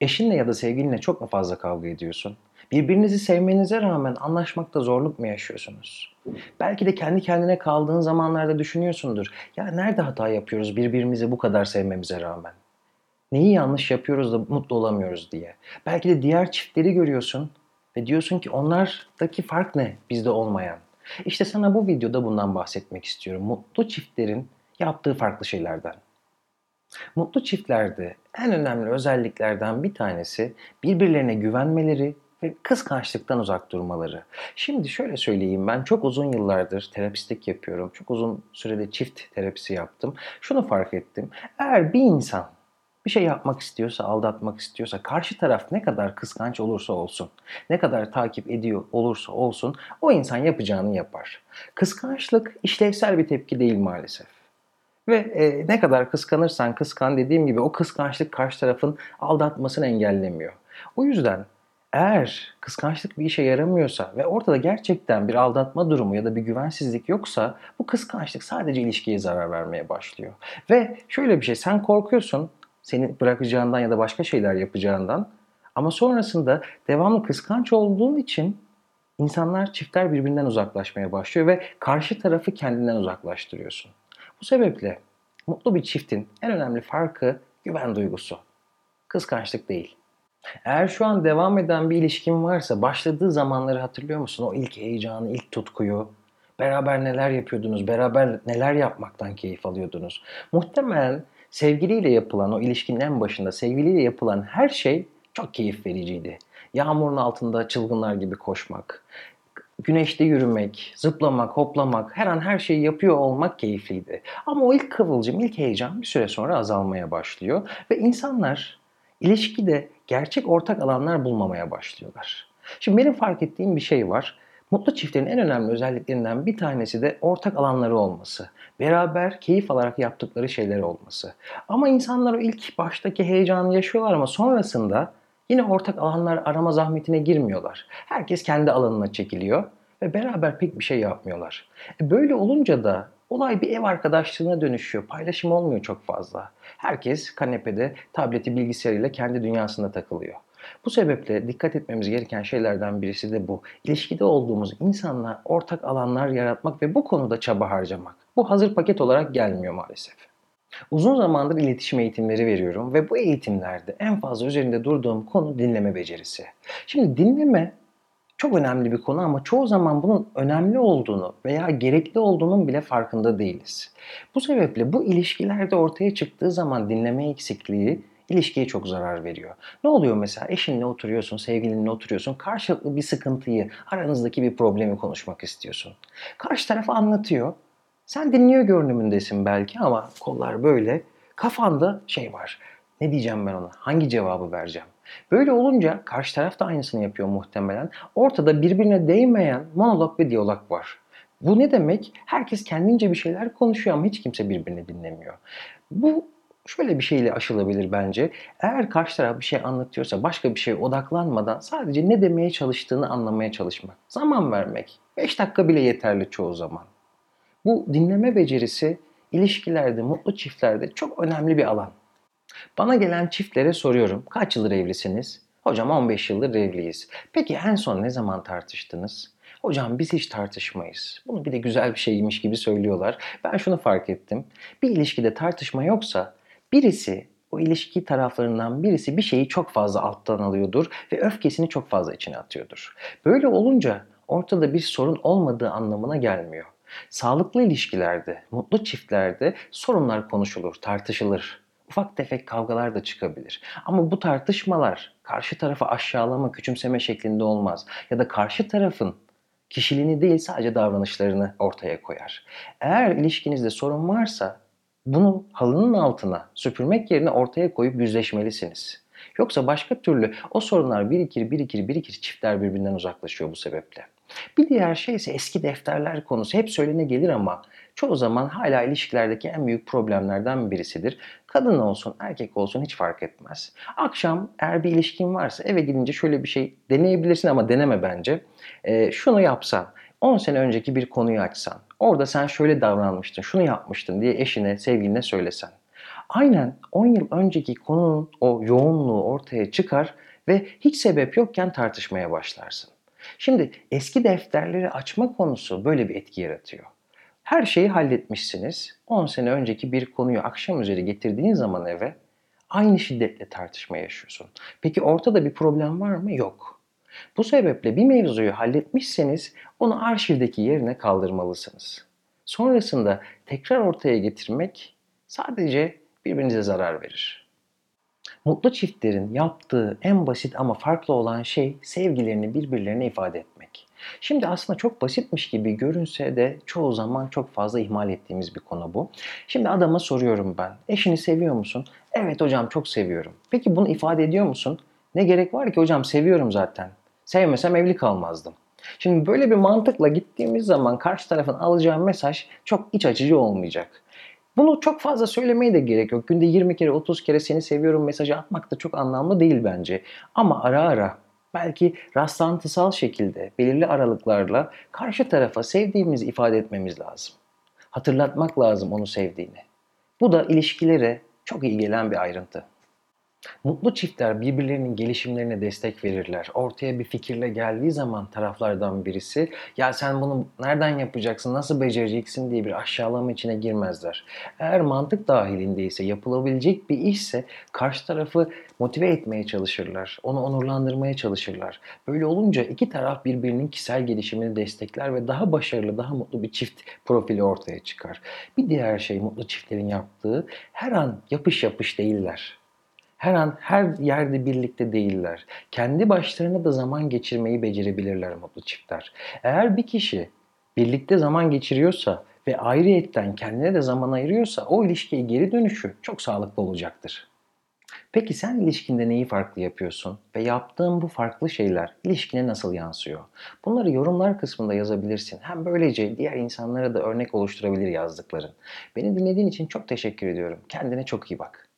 Eşinle ya da sevgilinle çok mu fazla kavga ediyorsun? Birbirinizi sevmenize rağmen anlaşmakta zorluk mu yaşıyorsunuz? Belki de kendi kendine kaldığın zamanlarda düşünüyorsundur. Ya nerede hata yapıyoruz birbirimizi bu kadar sevmemize rağmen? Neyi yanlış yapıyoruz da mutlu olamıyoruz diye. Belki de diğer çiftleri görüyorsun ve diyorsun ki onlardaki fark ne bizde olmayan? İşte sana bu videoda bundan bahsetmek istiyorum. Mutlu çiftlerin yaptığı farklı şeylerden. Mutlu çiftlerde en önemli özelliklerden bir tanesi birbirlerine güvenmeleri ve kıskançlıktan uzak durmaları. Şimdi şöyle söyleyeyim ben çok uzun yıllardır terapistlik yapıyorum. Çok uzun sürede çift terapisi yaptım. Şunu fark ettim. Eğer bir insan bir şey yapmak istiyorsa, aldatmak istiyorsa, karşı taraf ne kadar kıskanç olursa olsun, ne kadar takip ediyor olursa olsun o insan yapacağını yapar. Kıskançlık işlevsel bir tepki değil maalesef. Ve e, ne kadar kıskanırsan kıskan dediğim gibi o kıskançlık karşı tarafın aldatmasını engellemiyor. O yüzden eğer kıskançlık bir işe yaramıyorsa ve ortada gerçekten bir aldatma durumu ya da bir güvensizlik yoksa bu kıskançlık sadece ilişkiye zarar vermeye başlıyor. Ve şöyle bir şey sen korkuyorsun seni bırakacağından ya da başka şeyler yapacağından ama sonrasında devamlı kıskanç olduğun için insanlar çiftler birbirinden uzaklaşmaya başlıyor ve karşı tarafı kendinden uzaklaştırıyorsun. Bu sebeple mutlu bir çiftin en önemli farkı güven duygusu. Kıskançlık değil. Eğer şu an devam eden bir ilişkin varsa başladığı zamanları hatırlıyor musun? O ilk heyecanı, ilk tutkuyu, beraber neler yapıyordunuz, beraber neler yapmaktan keyif alıyordunuz. Muhtemelen sevgiliyle yapılan o ilişkinin en başında sevgiliyle yapılan her şey çok keyif vericiydi. Yağmurun altında çılgınlar gibi koşmak, güneşte yürümek, zıplamak, hoplamak, her an her şeyi yapıyor olmak keyifliydi. Ama o ilk kıvılcım, ilk heyecan bir süre sonra azalmaya başlıyor ve insanlar ilişkide gerçek ortak alanlar bulmamaya başlıyorlar. Şimdi benim fark ettiğim bir şey var. Mutlu çiftlerin en önemli özelliklerinden bir tanesi de ortak alanları olması. Beraber keyif alarak yaptıkları şeyler olması. Ama insanlar o ilk baştaki heyecanı yaşıyorlar ama sonrasında yine ortak alanlar arama zahmetine girmiyorlar. Herkes kendi alanına çekiliyor ve beraber pek bir şey yapmıyorlar. E böyle olunca da olay bir ev arkadaşlığına dönüşüyor. Paylaşım olmuyor çok fazla. Herkes kanepede tableti bilgisayarıyla kendi dünyasında takılıyor. Bu sebeple dikkat etmemiz gereken şeylerden birisi de bu. İlişkide olduğumuz insanla ortak alanlar yaratmak ve bu konuda çaba harcamak. Bu hazır paket olarak gelmiyor maalesef. Uzun zamandır iletişim eğitimleri veriyorum ve bu eğitimlerde en fazla üzerinde durduğum konu dinleme becerisi. Şimdi dinleme çok önemli bir konu ama çoğu zaman bunun önemli olduğunu veya gerekli olduğunun bile farkında değiliz. Bu sebeple bu ilişkilerde ortaya çıktığı zaman dinleme eksikliği ilişkiye çok zarar veriyor. Ne oluyor mesela eşinle oturuyorsun, sevgilinle oturuyorsun, karşılıklı bir sıkıntıyı, aranızdaki bir problemi konuşmak istiyorsun. Karşı taraf anlatıyor. Sen dinliyor görünümündesin belki ama kollar böyle. Kafanda şey var. Ne diyeceğim ben ona? Hangi cevabı vereceğim? Böyle olunca karşı taraf da aynısını yapıyor muhtemelen. Ortada birbirine değmeyen monolog ve diyalog var. Bu ne demek? Herkes kendince bir şeyler konuşuyor ama hiç kimse birbirini dinlemiyor. Bu şöyle bir şeyle aşılabilir bence. Eğer karşı taraf bir şey anlatıyorsa başka bir şeye odaklanmadan sadece ne demeye çalıştığını anlamaya çalışmak. Zaman vermek. 5 dakika bile yeterli çoğu zaman. Bu dinleme becerisi ilişkilerde, mutlu çiftlerde çok önemli bir alan. Bana gelen çiftlere soruyorum. Kaç yıldır evlisiniz? Hocam 15 yıldır evliyiz. Peki en son ne zaman tartıştınız? Hocam biz hiç tartışmayız. Bunu bir de güzel bir şeymiş gibi söylüyorlar. Ben şunu fark ettim. Bir ilişkide tartışma yoksa birisi o ilişki taraflarından birisi bir şeyi çok fazla alttan alıyordur ve öfkesini çok fazla içine atıyordur. Böyle olunca ortada bir sorun olmadığı anlamına gelmiyor. Sağlıklı ilişkilerde, mutlu çiftlerde sorunlar konuşulur, tartışılır. Ufak tefek kavgalar da çıkabilir. Ama bu tartışmalar karşı tarafı aşağılama, küçümseme şeklinde olmaz. Ya da karşı tarafın kişiliğini değil sadece davranışlarını ortaya koyar. Eğer ilişkinizde sorun varsa bunu halının altına süpürmek yerine ortaya koyup yüzleşmelisiniz. Yoksa başka türlü o sorunlar birikir, birikir, birikir, çiftler birbirinden uzaklaşıyor bu sebeple. Bir diğer şey ise eski defterler konusu. Hep söylene gelir ama çoğu zaman hala ilişkilerdeki en büyük problemlerden birisidir. Kadın olsun, erkek olsun hiç fark etmez. Akşam eğer bir ilişkin varsa eve gidince şöyle bir şey deneyebilirsin ama deneme bence. E, şunu yapsan, 10 sene önceki bir konuyu açsan, orada sen şöyle davranmıştın, şunu yapmıştın diye eşine, sevgiline söylesen. Aynen 10 yıl önceki konunun o yoğunluğu ortaya çıkar ve hiç sebep yokken tartışmaya başlarsın. Şimdi eski defterleri açma konusu böyle bir etki yaratıyor. Her şeyi halletmişsiniz. 10 sene önceki bir konuyu akşam üzeri getirdiğin zaman eve aynı şiddetle tartışma yaşıyorsun. Peki ortada bir problem var mı? Yok. Bu sebeple bir mevzuyu halletmişseniz onu arşivdeki yerine kaldırmalısınız. Sonrasında tekrar ortaya getirmek sadece birbirinize zarar verir. Mutlu çiftlerin yaptığı en basit ama farklı olan şey sevgilerini birbirlerine ifade etmek. Şimdi aslında çok basitmiş gibi görünse de çoğu zaman çok fazla ihmal ettiğimiz bir konu bu. Şimdi adama soruyorum ben. Eşini seviyor musun? Evet hocam çok seviyorum. Peki bunu ifade ediyor musun? Ne gerek var ki hocam seviyorum zaten. Sevmesem evli kalmazdım. Şimdi böyle bir mantıkla gittiğimiz zaman karşı tarafın alacağı mesaj çok iç açıcı olmayacak. Bunu çok fazla söylemeye de gerek yok. Günde 20 kere 30 kere seni seviyorum mesajı atmak da çok anlamlı değil bence. Ama ara ara belki rastlantısal şekilde belirli aralıklarla karşı tarafa sevdiğimizi ifade etmemiz lazım. Hatırlatmak lazım onu sevdiğini. Bu da ilişkilere çok iyi gelen bir ayrıntı. Mutlu çiftler birbirlerinin gelişimlerine destek verirler. Ortaya bir fikirle geldiği zaman taraflardan birisi ya sen bunu nereden yapacaksın, nasıl becereceksin diye bir aşağılama içine girmezler. Eğer mantık dahilindeyse, yapılabilecek bir işse karşı tarafı motive etmeye çalışırlar. Onu onurlandırmaya çalışırlar. Böyle olunca iki taraf birbirinin kişisel gelişimini destekler ve daha başarılı, daha mutlu bir çift profili ortaya çıkar. Bir diğer şey mutlu çiftlerin yaptığı her an yapış yapış değiller her an her yerde birlikte değiller. Kendi başlarına da zaman geçirmeyi becerebilirler mutlu çiftler. Eğer bir kişi birlikte zaman geçiriyorsa ve ayrıyetten kendine de zaman ayırıyorsa o ilişkiye geri dönüşü çok sağlıklı olacaktır. Peki sen ilişkinde neyi farklı yapıyorsun ve yaptığın bu farklı şeyler ilişkine nasıl yansıyor? Bunları yorumlar kısmında yazabilirsin. Hem böylece diğer insanlara da örnek oluşturabilir yazdıkların. Beni dinlediğin için çok teşekkür ediyorum. Kendine çok iyi bak.